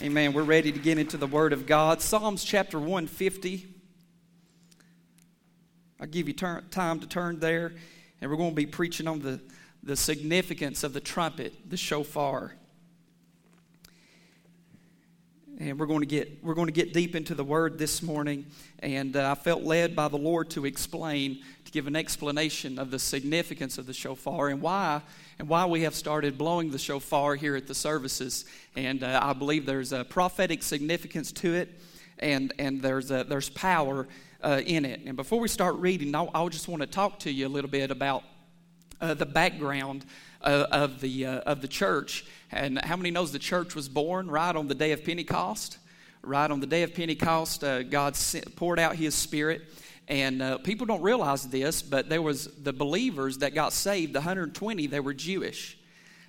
Amen. We're ready to get into the Word of God. Psalms chapter 150. I'll give you turn, time to turn there, and we're going to be preaching on the, the significance of the trumpet, the shofar. And we're going to get we're going to get deep into the Word this morning, and uh, I felt led by the Lord to explain, to give an explanation of the significance of the shofar and why and why we have started blowing the shofar here at the services. And uh, I believe there's a prophetic significance to it, and, and there's, a, there's power uh, in it. And before we start reading, I, I just want to talk to you a little bit about uh, the background of, the, uh, of the church. And how many knows the church was born right on the day of Pentecost? Right on the day of Pentecost, uh, God sent, poured out His Spirit and uh, people don't realize this, but there was the believers that got saved, the 120, they were Jewish.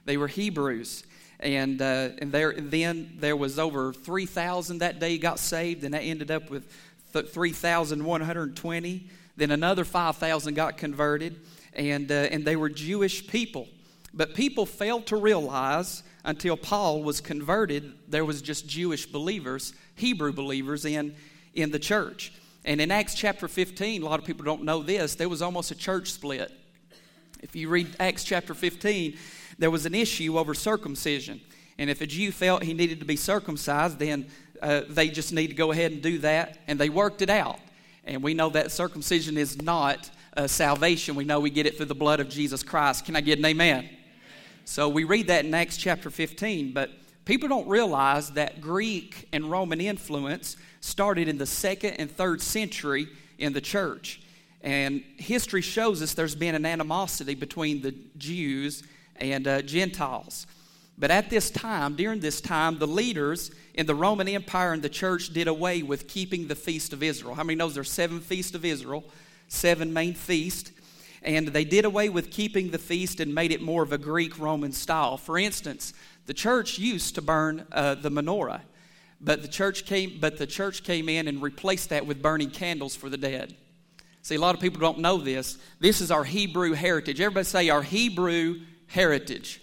They were Hebrews. And, uh, and there, then there was over 3,000 that day got saved, and that ended up with 3,120. Then another 5,000 got converted, and, uh, and they were Jewish people. But people failed to realize until Paul was converted, there was just Jewish believers, Hebrew believers in, in the church. And in Acts chapter 15, a lot of people don't know this, there was almost a church split. If you read Acts chapter 15, there was an issue over circumcision. And if a Jew felt he needed to be circumcised, then uh, they just need to go ahead and do that. And they worked it out. And we know that circumcision is not uh, salvation. We know we get it through the blood of Jesus Christ. Can I get an amen? So we read that in Acts chapter 15. But people don't realize that Greek and Roman influence started in the second and third century in the church. And history shows us there's been an animosity between the Jews and uh, Gentiles. But at this time, during this time, the leaders in the Roman Empire and the church did away with keeping the feast of Israel. How many knows there's seven feasts of Israel, seven main feasts? And they did away with keeping the feast and made it more of a Greek Roman style. For instance, the church used to burn uh, the menorah. But the church came, but the church came in and replaced that with burning candles for the dead. See, a lot of people don't know this. This is our Hebrew heritage. Everybody say our Hebrew heritage.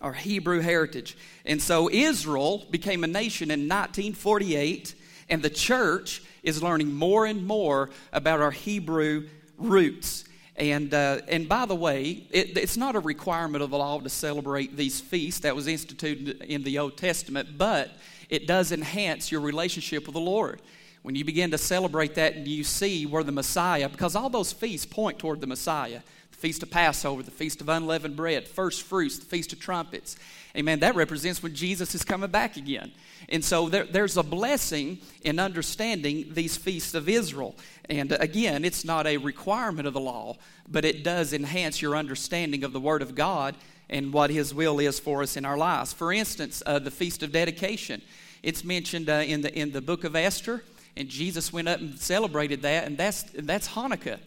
Our Hebrew heritage. And so Israel became a nation in 1948, and the church is learning more and more about our Hebrew roots. And, uh, and by the way, it, it's not a requirement of the law to celebrate these feasts that was instituted in the Old Testament, but it does enhance your relationship with the Lord. When you begin to celebrate that and you see where the Messiah, because all those feasts point toward the Messiah Feast of Passover, the Feast of Unleavened Bread, First Fruits, the Feast of Trumpets. Amen. That represents when Jesus is coming back again. And so there, there's a blessing in understanding these feasts of Israel. And again, it's not a requirement of the law, but it does enhance your understanding of the Word of God and what His will is for us in our lives. For instance, uh, the Feast of Dedication. It's mentioned uh, in, the, in the book of Esther, and Jesus went up and celebrated that, and that's, that's Hanukkah.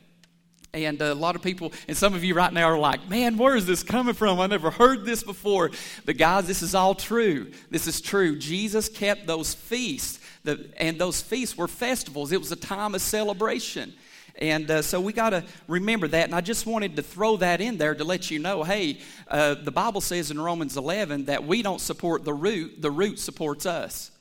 And a lot of people, and some of you right now are like, man, where is this coming from? I never heard this before. But guys, this is all true. This is true. Jesus kept those feasts, and those feasts were festivals, it was a time of celebration. And uh, so we got to remember that. And I just wanted to throw that in there to let you know hey, uh, the Bible says in Romans 11 that we don't support the root, the root supports us.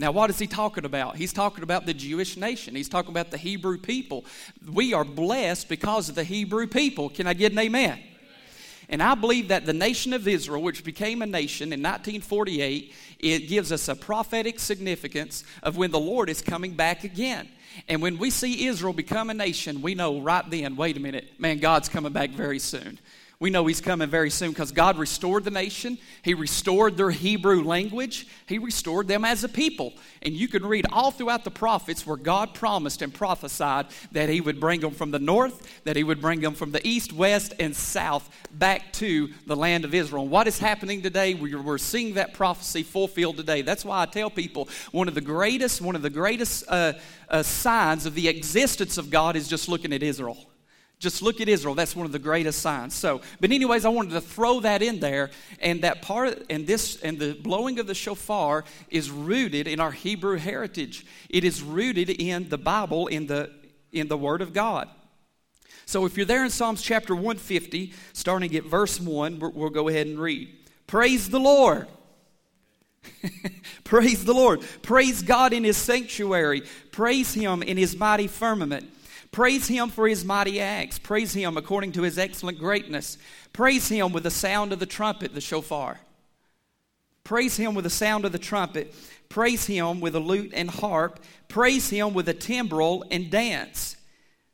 Now, what is he talking about? He's talking about the Jewish nation. He's talking about the Hebrew people. We are blessed because of the Hebrew people. Can I get an amen? And I believe that the nation of Israel, which became a nation in 1948, it gives us a prophetic significance of when the Lord is coming back again. And when we see Israel become a nation, we know right then, wait a minute, man, God's coming back very soon we know he's coming very soon because God restored the nation. He restored their Hebrew language. He restored them as a people. And you can read all throughout the prophets where God promised and prophesied that he would bring them from the north, that he would bring them from the east, west, and south back to the land of Israel. And what is happening today? We're seeing that prophecy fulfilled today. That's why I tell people one of the greatest, one of the greatest uh, uh, signs of the existence of God is just looking at Israel. Just look at Israel. That's one of the greatest signs. So, but anyways, I wanted to throw that in there, and that part and this and the blowing of the shofar is rooted in our Hebrew heritage. It is rooted in the Bible, in the in the Word of God. So, if you're there in Psalms chapter 150, starting at verse one, we'll go ahead and read. Praise the Lord. Praise the Lord. Praise God in His sanctuary. Praise Him in His mighty firmament. Praise Him for His mighty acts. Praise Him according to His excellent greatness. Praise Him with the sound of the trumpet, the shofar. Praise Him with the sound of the trumpet. Praise Him with a lute and harp. Praise Him with a timbrel and dance,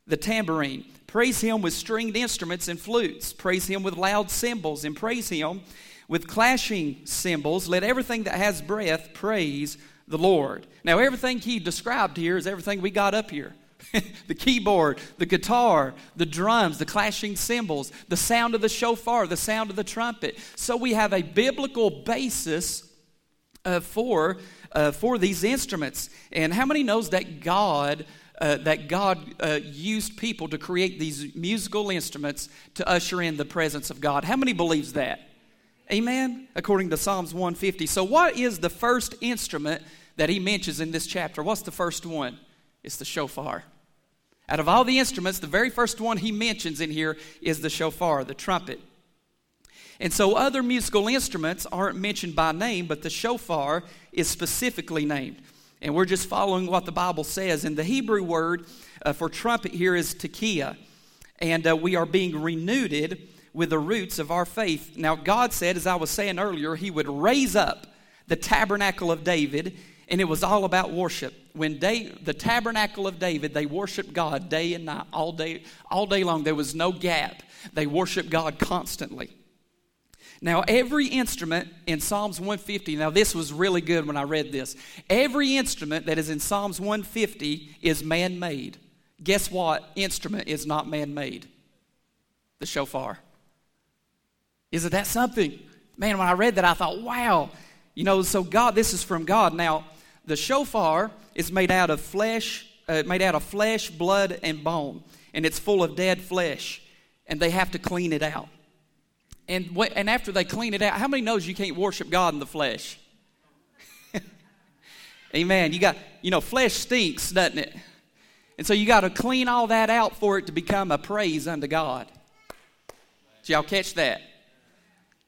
the tambourine. Praise Him with stringed instruments and flutes. Praise Him with loud cymbals. And praise Him with clashing cymbals. Let everything that has breath praise the Lord. Now, everything He described here is everything we got up here. the keyboard, the guitar, the drums, the clashing cymbals, the sound of the shofar, the sound of the trumpet. So we have a biblical basis uh, for, uh, for these instruments. And how many knows that God uh, that God uh, used people to create these musical instruments to usher in the presence of God? How many believes that? Amen. According to Psalms 150. So, what is the first instrument that he mentions in this chapter? What's the first one? It's the shofar. Out of all the instruments, the very first one he mentions in here is the shofar, the trumpet. And so other musical instruments aren't mentioned by name, but the shofar is specifically named. And we're just following what the Bible says. And the Hebrew word uh, for trumpet here is tekiah. And uh, we are being renewed with the roots of our faith. Now, God said, as I was saying earlier, He would raise up the tabernacle of David and it was all about worship. When the tabernacle of David, they worshiped God day and night, all day, all day long. There was no gap. They worshiped God constantly. Now, every instrument in Psalms 150, now this was really good when I read this. Every instrument that is in Psalms 150 is man made. Guess what instrument is not man made? The shofar. Isn't that something? Man, when I read that, I thought, wow. You know, so God, this is from God. Now, the shofar is made out of flesh, uh, made out of flesh, blood, and bone, and it's full of dead flesh, and they have to clean it out. And and after they clean it out, how many knows you can't worship God in the flesh? Amen. You got, you know, flesh stinks, doesn't it? And so you got to clean all that out for it to become a praise unto God. Did y'all catch that?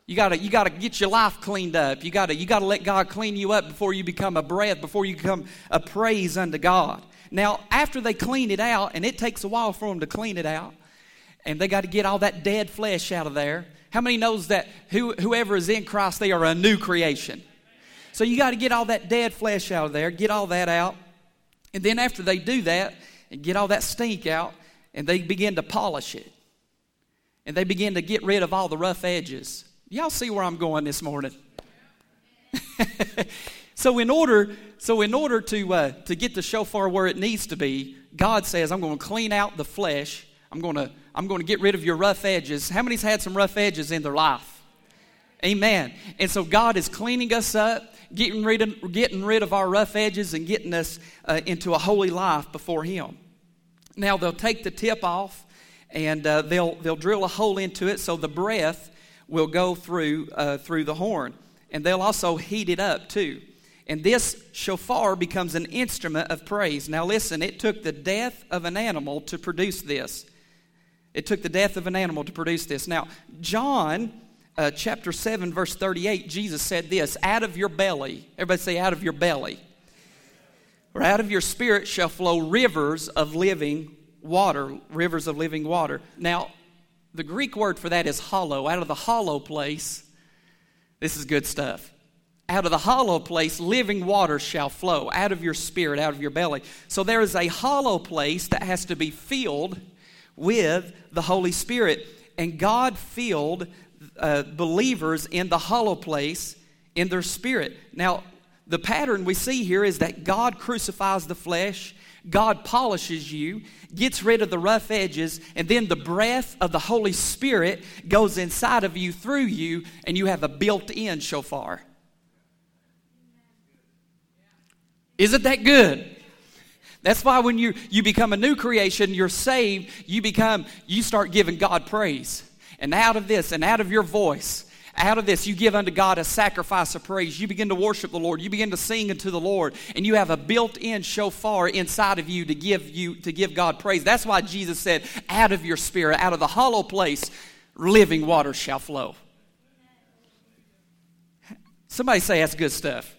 You gotta, you gotta get your life cleaned up. You gotta, you gotta let God clean you up before you become a breath, before you become a praise unto God. Now, after they clean it out, and it takes a while for them to clean it out, and they got to get all that dead flesh out of there. How many knows that who, whoever is in Christ, they are a new creation? So you got to get all that dead flesh out of there, get all that out. And then after they do that and get all that stink out, and they begin to polish it. And they begin to get rid of all the rough edges. Y'all see where I'm going this morning? so in order, so in order to uh, to get the shofar where it needs to be, God says, "I'm going to clean out the flesh. I'm going to I'm going to get rid of your rough edges." How many's had some rough edges in their life? Amen. And so God is cleaning us up, getting rid of, getting rid of our rough edges, and getting us uh, into a holy life before Him. Now they'll take the tip off, and uh, they'll they'll drill a hole into it so the breath will go through, uh, through the horn. And they'll also heat it up too. And this shofar becomes an instrument of praise. Now, listen, it took the death of an animal to produce this. It took the death of an animal to produce this. Now, John uh, chapter 7, verse 38, Jesus said this Out of your belly, everybody say, out of your belly, or out of your spirit shall flow rivers of living water, rivers of living water. Now, the Greek word for that is hollow. Out of the hollow place, this is good stuff. Out of the hollow place, living water shall flow out of your spirit, out of your belly. So there is a hollow place that has to be filled with the Holy Spirit. And God filled uh, believers in the hollow place in their spirit. Now, the pattern we see here is that God crucifies the flesh, God polishes you, gets rid of the rough edges, and then the breath of the Holy Spirit goes inside of you through you, and you have a built in shofar. Isn't that good? That's why when you, you become a new creation, you're saved, you become, you start giving God praise. And out of this, and out of your voice, out of this, you give unto God a sacrifice of praise. You begin to worship the Lord. You begin to sing unto the Lord, and you have a built-in shofar inside of you to give you to give God praise. That's why Jesus said, "Out of your spirit, out of the hollow place, living water shall flow." Somebody say that's good stuff.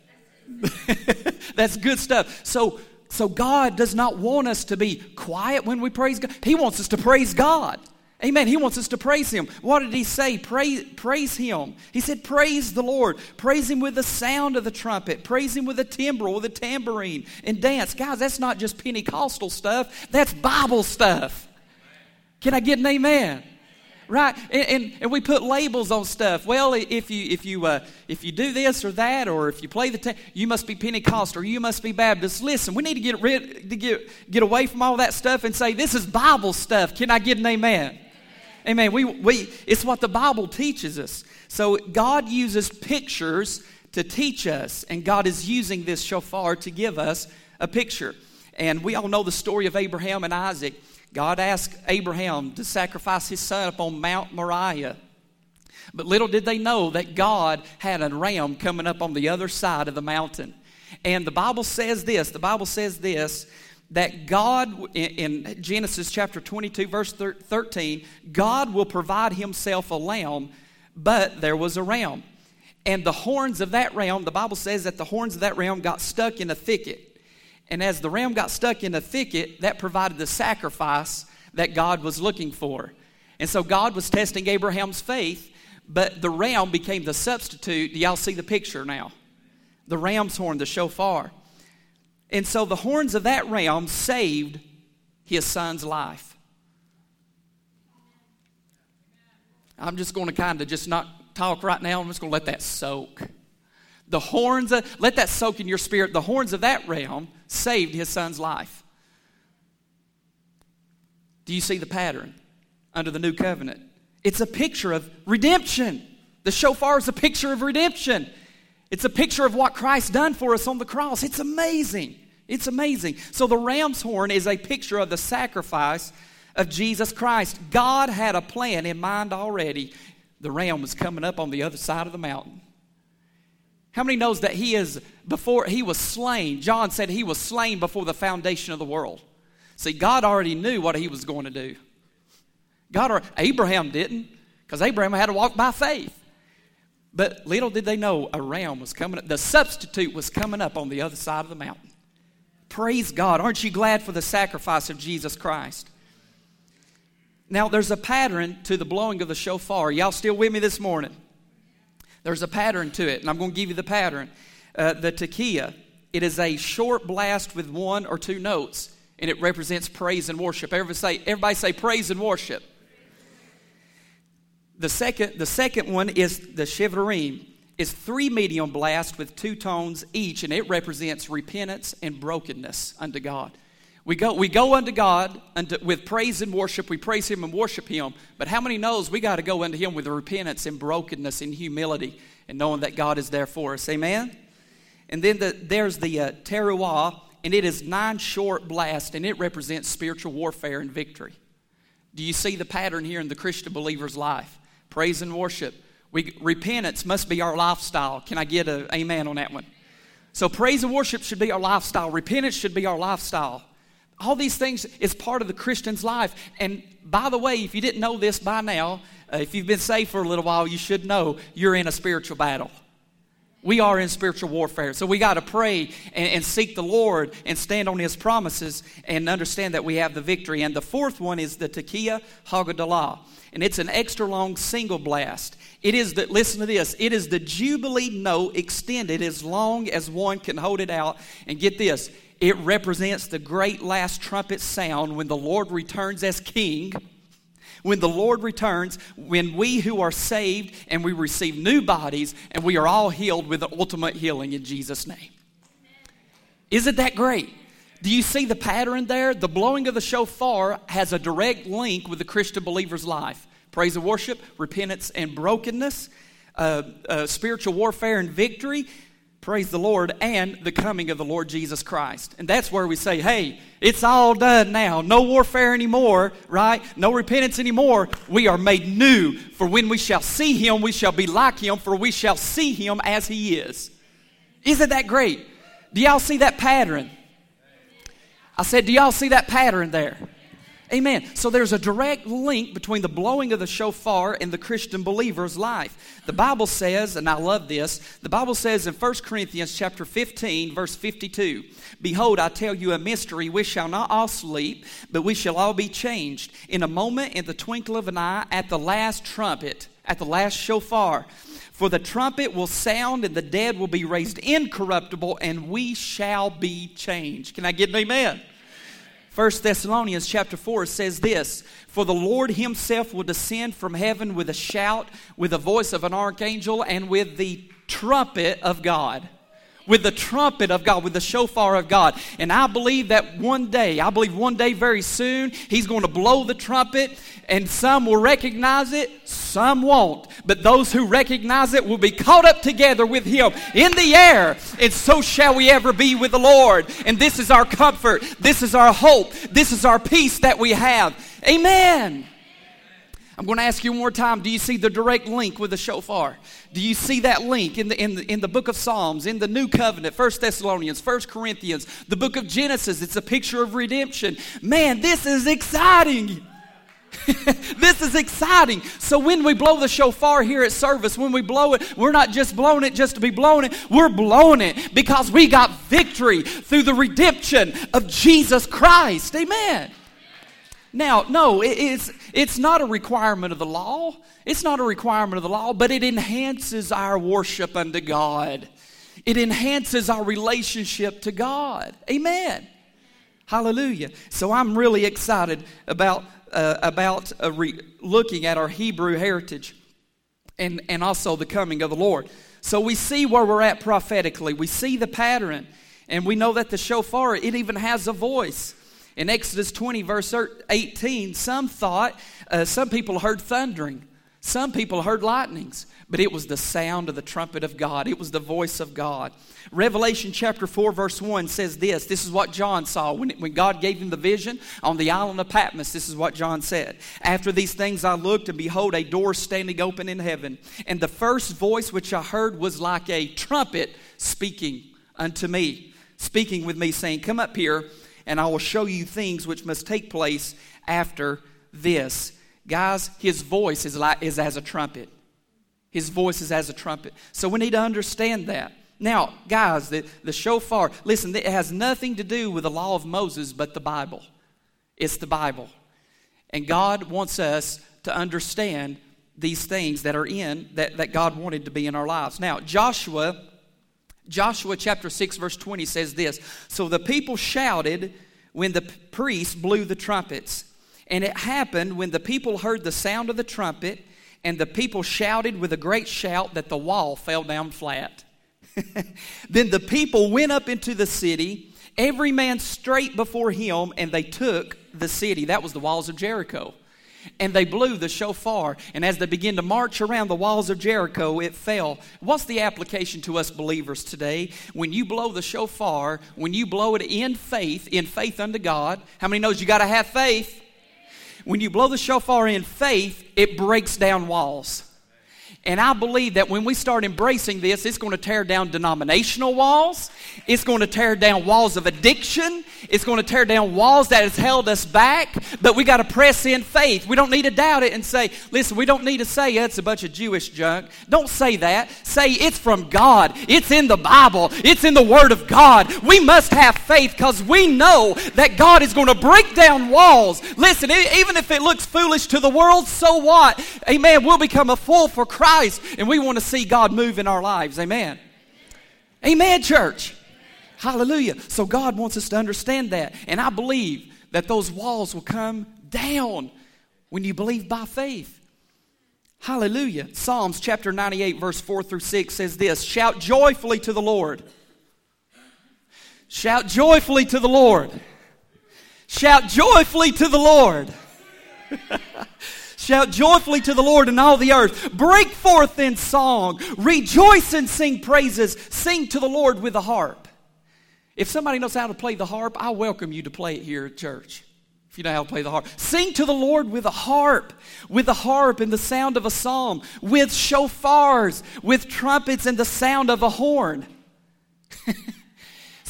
that's good stuff. So, so God does not want us to be quiet when we praise God. He wants us to praise God. Amen. He wants us to praise Him. What did He say? Praise, praise Him. He said, Praise the Lord. Praise Him with the sound of the trumpet. Praise Him with a timbrel, with a tambourine, and dance. Guys, that's not just Pentecostal stuff, that's Bible stuff. Can I get an amen? right? And, and, and, we put labels on stuff. Well, if you if you uh, if you do this or that, or if you play the ta- you must be Pentecostal, or you must be Baptist. Listen, we need to get rid to get get away from all that stuff and say this is Bible stuff. Can I get an amen? Amen. We we it's what the Bible teaches us. So God uses pictures to teach us, and God is using this shofar to give us a picture. And we all know the story of Abraham and Isaac. God asked Abraham to sacrifice his son upon Mount Moriah. But little did they know that God had a ram coming up on the other side of the mountain. And the Bible says this the Bible says this that God, in Genesis chapter 22, verse 13, God will provide himself a lamb, but there was a ram. And the horns of that ram, the Bible says that the horns of that ram got stuck in a thicket. And as the ram got stuck in a thicket, that provided the sacrifice that God was looking for. And so God was testing Abraham's faith, but the ram became the substitute. Do y'all see the picture now? The ram's horn, the shofar. And so the horns of that ram saved his son's life. I'm just going to kind of just not talk right now. I'm just going to let that soak. The horns, of, let that soak in your spirit. The horns of that ram saved his son's life. Do you see the pattern under the new covenant? It's a picture of redemption. The shofar is a picture of redemption. It's a picture of what Christ done for us on the cross. It's amazing. It's amazing. So the ram's horn is a picture of the sacrifice of Jesus Christ. God had a plan in mind already. The ram was coming up on the other side of the mountain. How many knows that he is before he was slain? John said he was slain before the foundation of the world. See, God already knew what he was going to do. God or Abraham didn't, because Abraham had to walk by faith. But little did they know a ram was coming up. The substitute was coming up on the other side of the mountain. Praise God. Aren't you glad for the sacrifice of Jesus Christ? Now, there's a pattern to the blowing of the shofar. Y'all still with me this morning? There's a pattern to it, and I'm going to give you the pattern. Uh, the tekiah, it is a short blast with one or two notes, and it represents praise and worship. Everybody say, everybody say praise and worship. The second, the second one is the shivarim. It's three medium blasts with two tones each, and it represents repentance and brokenness unto God. We go, we go unto God unto, with praise and worship. We praise Him and worship Him. But how many knows we got to go unto Him with repentance and brokenness and humility and knowing that God is there for us? Amen? And then the, there's the uh, teruah, and it is nine short blasts, and it represents spiritual warfare and victory. Do you see the pattern here in the Christian believer's life? Praise and worship. We, repentance must be our lifestyle. Can I get an amen on that one? So praise and worship should be our lifestyle. Repentance should be our lifestyle all these things is part of the Christian's life. And by the way, if you didn't know this by now, uh, if you've been saved for a little while, you should know you're in a spiritual battle. We are in spiritual warfare. So we got to pray and, and, seek the Lord and stand on His promises and understand that we have the victory. And the fourth one is the Tekiah Gedolah. And it's an extra long single blast. It is the, listen to this, it is the Jubilee note extended as long as one can hold it out. And get this, it represents the great last trumpet sound when the Lord returns as king. When the Lord returns, when we who are saved and we receive new bodies and we are all healed with the ultimate healing in Jesus' name. Isn't that great? Do you see the pattern there? The blowing of the shofar has a direct link with the Christian believer's life praise and worship, repentance and brokenness, uh, uh, spiritual warfare and victory praise the Lord, and the coming of the Lord Jesus Christ. And that's where we say, hey, it's all done now. No warfare anymore, right? No repentance anymore. We are made new. For when we shall see him, we shall be like him, for we shall see him as he is. Isn't that great? Do y'all see that pattern? I said, do y'all see that pattern there? Amen. So there's a direct link between the blowing of the shofar and the Christian believer's life. The Bible says, and I love this, the Bible says in 1 Corinthians chapter 15, verse 52, Behold, I tell you a mystery, we shall not all sleep, but we shall all be changed. In a moment, in the twinkle of an eye, at the last trumpet, at the last shofar. For the trumpet will sound, and the dead will be raised incorruptible, and we shall be changed. Can I get an amen? 1 Thessalonians chapter 4 says this For the Lord himself will descend from heaven with a shout, with the voice of an archangel, and with the trumpet of God with the trumpet of God, with the shofar of God. And I believe that one day, I believe one day very soon, He's going to blow the trumpet, and some will recognize it, some won't. But those who recognize it will be caught up together with Him in the air, and so shall we ever be with the Lord. And this is our comfort, this is our hope, this is our peace that we have. Amen. I'm going to ask you one more time do you see the direct link with the shofar? Do you see that link in the, in the, in the book of Psalms, in the New Covenant, First Thessalonians, First Corinthians, the book of Genesis? It's a picture of redemption. Man, this is exciting. this is exciting. So when we blow the shofar here at service, when we blow it, we're not just blowing it just to be blowing it. We're blowing it because we got victory through the redemption of Jesus Christ. Amen. Now, no, it's, it's not a requirement of the law. It's not a requirement of the law, but it enhances our worship unto God. It enhances our relationship to God. Amen. Hallelujah. So I'm really excited about, uh, about uh, re- looking at our Hebrew heritage and, and also the coming of the Lord. So we see where we're at prophetically. We see the pattern, and we know that the shofar, it even has a voice. In Exodus 20, verse 18, some thought, uh, some people heard thundering, some people heard lightnings, but it was the sound of the trumpet of God. It was the voice of God. Revelation chapter 4, verse 1 says this. This is what John saw when, when God gave him the vision on the island of Patmos. This is what John said. After these things I looked, and behold, a door standing open in heaven. And the first voice which I heard was like a trumpet speaking unto me, speaking with me, saying, Come up here and I will show you things which must take place after this. Guys, his voice is, like, is as a trumpet. His voice is as a trumpet. So we need to understand that. Now, guys, the, the shofar, listen, it has nothing to do with the law of Moses but the Bible. It's the Bible. And God wants us to understand these things that are in, that, that God wanted to be in our lives. Now, Joshua Joshua chapter 6, verse 20 says this So the people shouted when the priests blew the trumpets. And it happened when the people heard the sound of the trumpet, and the people shouted with a great shout that the wall fell down flat. then the people went up into the city, every man straight before him, and they took the city. That was the walls of Jericho and they blew the shofar. And as they began to march around the walls of Jericho, it fell. What's the application to us believers today? When you blow the shofar, when you blow it in faith, in faith unto God, how many knows you got to have faith? When you blow the shofar in faith, it breaks down walls. And I believe that when we start embracing this, it's going to tear down denominational walls. It's going to tear down walls of addiction. It's going to tear down walls that has held us back. But we got to press in faith. We don't need to doubt it and say, listen, we don't need to say it's a bunch of Jewish junk. Don't say that. Say it's from God. It's in the Bible. It's in the Word of God. We must have faith because we know that God is going to break down walls. Listen, even if it looks foolish to the world, so what? Amen. We'll become a fool for Christ Christ and we want to see God move in our lives. Amen. Amen, church. Hallelujah. So God wants us to understand that. And I believe that those walls will come down when you believe by faith. Hallelujah. Psalms chapter 98, verse 4 through 6 says this Shout joyfully to the Lord. Shout joyfully to the Lord. Shout joyfully to the Lord. Shout joyfully to the Lord in all the earth. Break forth in song. Rejoice and sing praises. Sing to the Lord with the harp. If somebody knows how to play the harp, I welcome you to play it here at church. If you know how to play the harp, sing to the Lord with a harp, with a harp and the sound of a psalm, with shofars, with trumpets and the sound of a horn.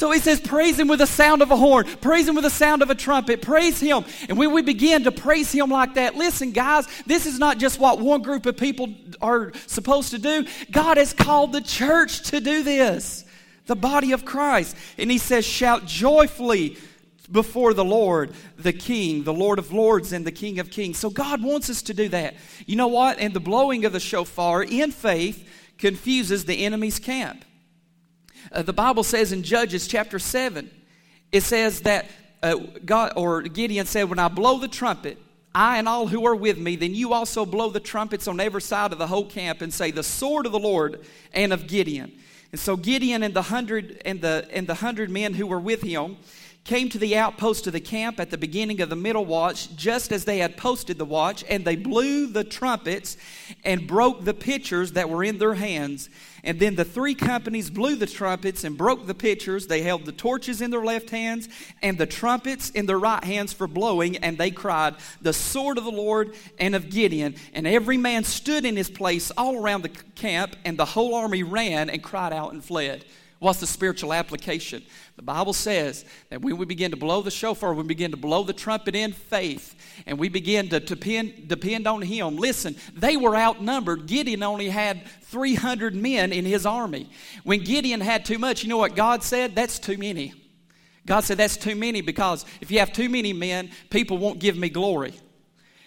So he says, praise him with the sound of a horn, praise him with the sound of a trumpet, praise him. And when we begin to praise him like that, listen, guys, this is not just what one group of people are supposed to do. God has called the church to do this, the body of Christ. And he says, shout joyfully before the Lord, the King, the Lord of Lords, and the King of Kings. So God wants us to do that. You know what? And the blowing of the shofar in faith confuses the enemy's camp. Uh, the Bible says in Judges chapter 7, it says that uh, God or Gideon said, When I blow the trumpet, I and all who are with me, then you also blow the trumpets on every side of the whole camp and say, The sword of the Lord and of Gideon. And so Gideon and the hundred and the and the hundred men who were with him came to the outpost of the camp at the beginning of the middle watch, just as they had posted the watch, and they blew the trumpets and broke the pitchers that were in their hands. And then the three companies blew the trumpets and broke the pitchers. They held the torches in their left hands and the trumpets in their right hands for blowing, and they cried, The sword of the Lord and of Gideon. And every man stood in his place all around the camp, and the whole army ran and cried out and fled. What's the spiritual application? The Bible says that when we begin to blow the shofar, we begin to blow the trumpet in faith, and we begin to depend, depend on Him. Listen, they were outnumbered. Gideon only had 300 men in his army. When Gideon had too much, you know what God said? That's too many. God said, That's too many because if you have too many men, people won't give me glory.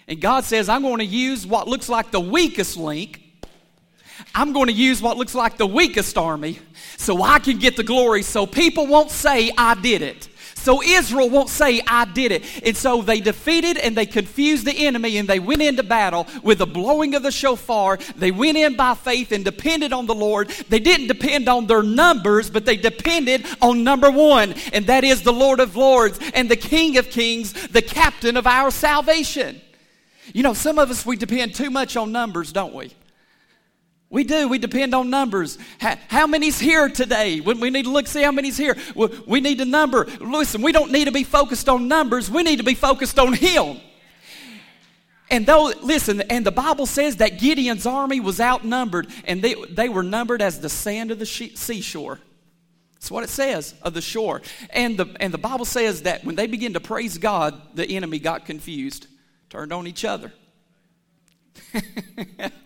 And God says, I'm going to use what looks like the weakest link I'm going to use what looks like the weakest army so I can get the glory so people won't say I did it. So Israel won't say, I did it. And so they defeated and they confused the enemy and they went into battle with the blowing of the shofar. They went in by faith and depended on the Lord. They didn't depend on their numbers, but they depended on number one, and that is the Lord of Lords and the King of Kings, the captain of our salvation. You know, some of us, we depend too much on numbers, don't we? We do. We depend on numbers. How, how many's here today? We, need to look, see how many's here. We, need a number. Listen, we don't need to be focused on numbers. We need to be focused on Him. And though, listen, and the Bible says that Gideon's army was outnumbered, and they, they were numbered as the sand of the seashore. That's what it says of the shore. And the, and the Bible says that when they began to praise God, the enemy got confused, turned on each other.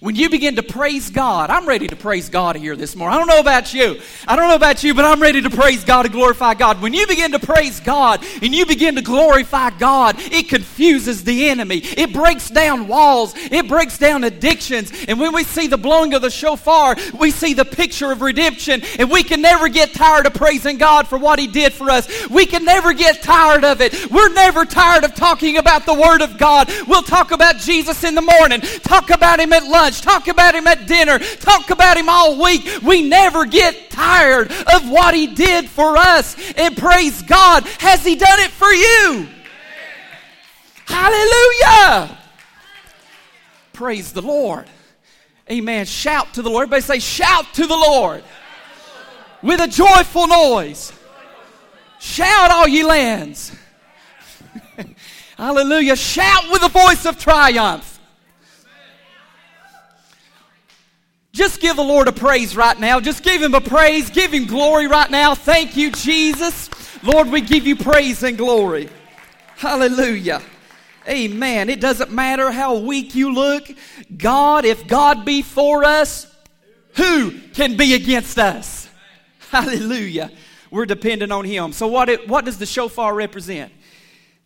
when you begin to praise God, I'm ready to praise God here this morning. I don't know about you. I don't know about you, but I'm ready to praise God and glorify God. When you begin to praise God and you begin to glorify God, it confuses the enemy. It breaks down walls. It breaks down addictions. And when we see the blowing of the shofar, we see the picture of redemption. And we can never get tired of praising God for what He did for us. We can never get tired of it. We're never tired of talking about the Word of God. We'll talk about Jesus in the morning, talk about Him at lunch, talk about Him at dinner, talk about Him all week. We never get tired of what He did for us. And praise God, has He done it for you? Hallelujah! Praise the Lord. Amen. Shout to the Lord. Everybody say, Shout to the Lord with a joyful noise. Shout, all ye lands. Hallelujah. Shout with a voice of triumph. Just give the Lord a praise right now. Just give Him a praise. Give Him glory right now. Thank you, Jesus. Lord, we give you praise and glory. Hallelujah. Amen. It doesn't matter how weak you look. God, if God be for us, who can be against us? Hallelujah. We're dependent on Him. So, what, it, what does the shofar represent?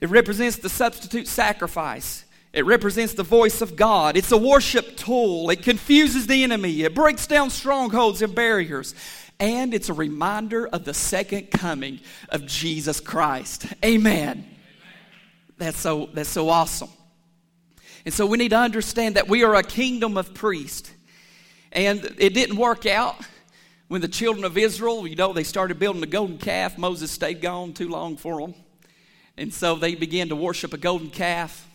It represents the substitute sacrifice. It represents the voice of God. It's a worship tool. It confuses the enemy. It breaks down strongholds and barriers. And it's a reminder of the second coming of Jesus Christ. Amen. That's so, that's so awesome. And so we need to understand that we are a kingdom of priests. And it didn't work out when the children of Israel, you know, they started building a golden calf. Moses stayed gone too long for them. And so they began to worship a golden calf.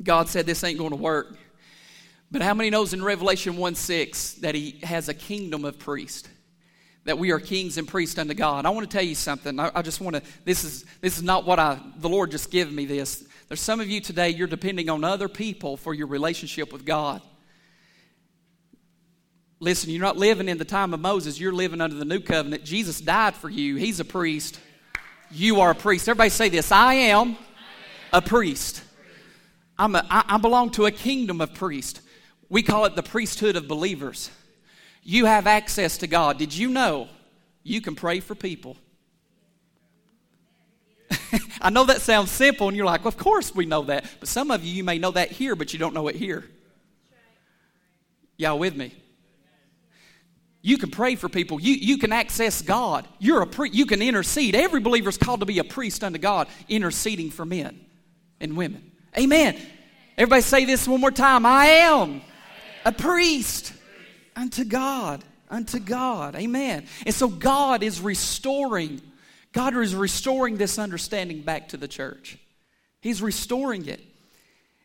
God said this ain't going to work. But how many knows in Revelation 1 6 that he has a kingdom of priests? That we are kings and priests unto God. I want to tell you something. I, I just want to, this is, this is not what I, the Lord just gave me this. There's some of you today, you're depending on other people for your relationship with God. Listen, you're not living in the time of Moses, you're living under the new covenant. Jesus died for you, He's a priest. You are a priest. Everybody say this I am a priest. I'm a, I, I belong to a kingdom of priests. We call it the priesthood of believers. You have access to God. Did you know you can pray for people? I know that sounds simple, and you're like, well, of course we know that. But some of you, you may know that here, but you don't know it here. Y'all with me? You can pray for people. You, you can access God. You're a pre- you can intercede. Every believer is called to be a priest unto God, interceding for men and women. Amen. Everybody say this one more time. I am a priest unto God. Unto God. Amen. And so God is restoring, God is restoring this understanding back to the church. He's restoring it.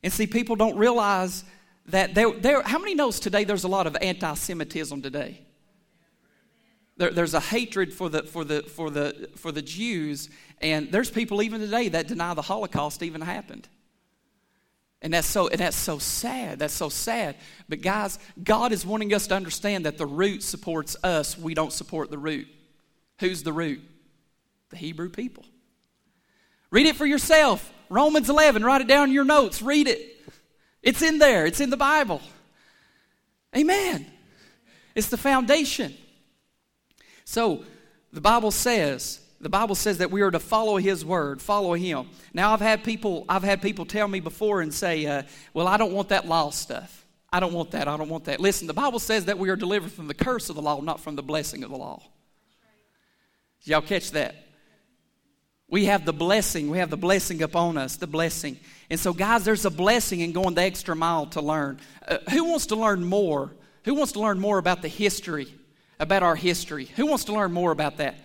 And see, people don't realize that there, there how many knows today there's a lot of anti-Semitism today? There, there's a hatred for the, for, the, for, the, for the Jews, and there's people even today that deny the Holocaust even happened. And that's so and that's so sad. That's so sad. But guys, God is wanting us to understand that the root supports us. We don't support the root. Who's the root? The Hebrew people. Read it for yourself. Romans 11, write it down in your notes. Read it. It's in there. It's in the Bible. Amen. It's the foundation. So the Bible says, the Bible says that we are to follow His word, follow Him. Now I've had people, I've had people tell me before and say, uh, "Well, I don't want that law stuff. I don't want that. I don't want that." Listen, the Bible says that we are delivered from the curse of the law, not from the blessing of the law. Did y'all catch that? We have the blessing. We have the blessing upon us, the blessing. And so, guys, there's a blessing in going the extra mile to learn. Uh, who wants to learn more? Who wants to learn more about the history about our history. Who wants to learn more about that?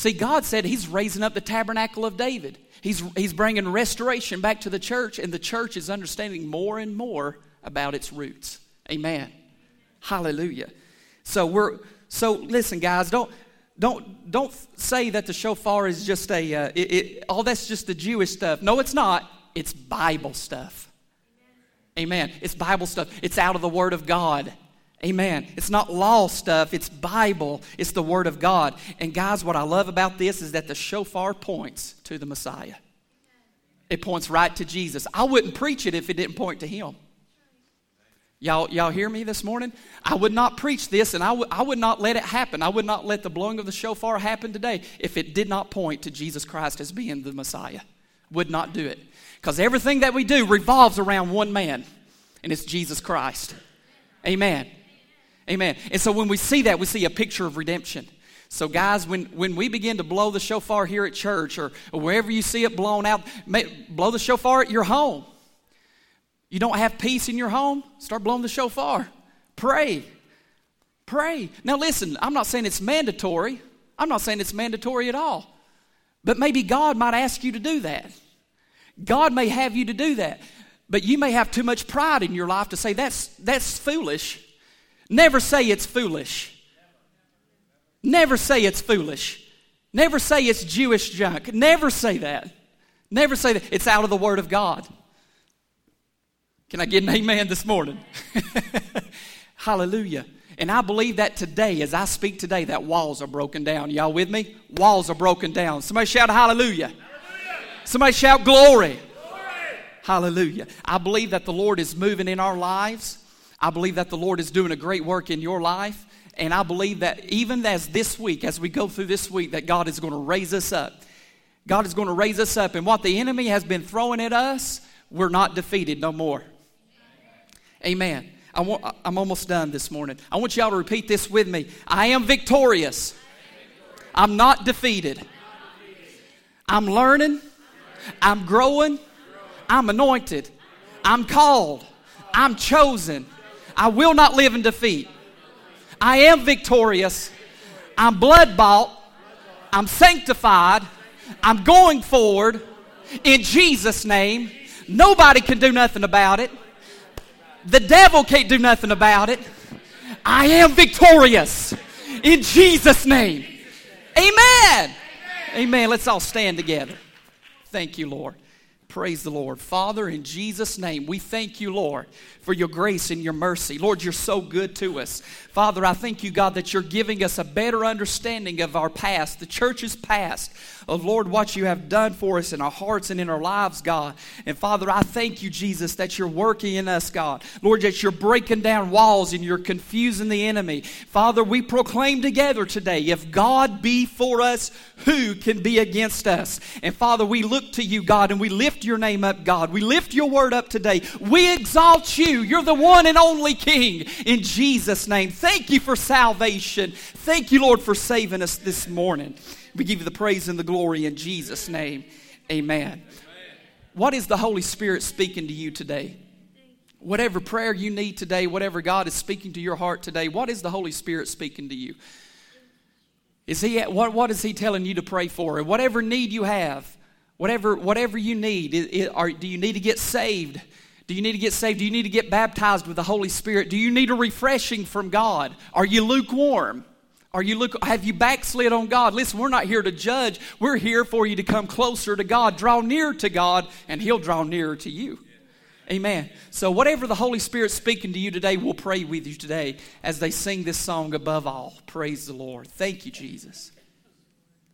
See, God said He's raising up the tabernacle of David. He's, he's bringing restoration back to the church, and the church is understanding more and more about its roots. Amen. Hallelujah. So we're so listen, guys. Don't don't don't say that the shofar is just a uh, it, it, all that's just the Jewish stuff. No, it's not. It's Bible stuff. Amen. It's Bible stuff. It's out of the Word of God. Amen. It's not law stuff, it's Bible, it's the Word of God. And guys, what I love about this is that the shofar points to the Messiah. It points right to Jesus. I wouldn't preach it if it didn't point to Him. Y'all, y'all hear me this morning? I would not preach this and I, w- I would not let it happen. I would not let the blowing of the shofar happen today if it did not point to Jesus Christ as being the Messiah. Would not do it. Because everything that we do revolves around one man, and it's Jesus Christ. Amen. Amen. And so when we see that, we see a picture of redemption. So, guys, when, when we begin to blow the shofar here at church or, wherever you see it blown out, may, blow the shofar at your home. You don't have peace in your home? Start blowing the shofar. Pray. Pray. Now, listen, I'm not saying it's mandatory. I'm not saying it's mandatory at all. But maybe God might ask you to do that. God may have you to do that. But you may have too much pride in your life to say, that's, that's foolish. Never say it's foolish. Never say it's foolish. Never say it's Jewish junk. Never say that. Never say that. It's out of the Word of God. Can I get an amen this morning? Hallelujah. And I believe that today, as I speak today, that walls are broken down. Y'all with me? Walls are broken down. Somebody shout hallelujah. hallelujah. Somebody shout glory. glory. Hallelujah. I believe that the Lord is moving in our lives. I believe that the Lord is doing a great work in your life. And I believe that even as this week, as we go through this week, that God is going to raise us up. God is going to raise us up. And what the enemy has been throwing at us, we're not defeated no more. Amen. I want, I'm almost done this morning. I want y'all to repeat this with me. I am victorious. I'm not defeated. I'm learning. I'm growing. I'm anointed. I'm called. I'm chosen. I will not live in defeat. I am victorious. I'm blood bought. I'm sanctified. I'm going forward in Jesus' name. Nobody can do nothing about it. The devil can't do nothing about it. I am victorious in Jesus' name. Amen. Amen. Let's all stand together. Thank you, Lord. Praise the Lord. Father, in Jesus' name, we thank you, Lord, for your grace and your mercy. Lord, you're so good to us. Father, I thank you, God, that you're giving us a better understanding of our past, the church's past, of Lord, what you have done for us in our hearts and in our lives, God. And Father, I thank you, Jesus, that you're working in us, God. Lord, that you're breaking down walls and you're confusing the enemy. Father, we proclaim together today if God be for us, who can be against us? And Father, we look to you, God, and we lift your name up, God. We lift your word up today. We exalt you. You're the one and only King in Jesus' name. Thank you for salvation. Thank you, Lord, for saving us this morning. We give you the praise and the glory in Jesus' name. Amen. What is the Holy Spirit speaking to you today? Whatever prayer you need today, whatever God is speaking to your heart today, what is the Holy Spirit speaking to you? Is he, what, what is He telling you to pray for? And whatever need you have, whatever, whatever you need, it, it, are, do you need to get saved? Do you need to get saved? Do you need to get baptized with the Holy Spirit? Do you need a refreshing from God? Are you lukewarm? Are you look have you backslid on God? Listen, we're not here to judge. We're here for you to come closer to God. Draw near to God and he'll draw nearer to you. Amen. So whatever the Holy Spirit's speaking to you today, we'll pray with you today as they sing this song above all. Praise the Lord. Thank you, Jesus.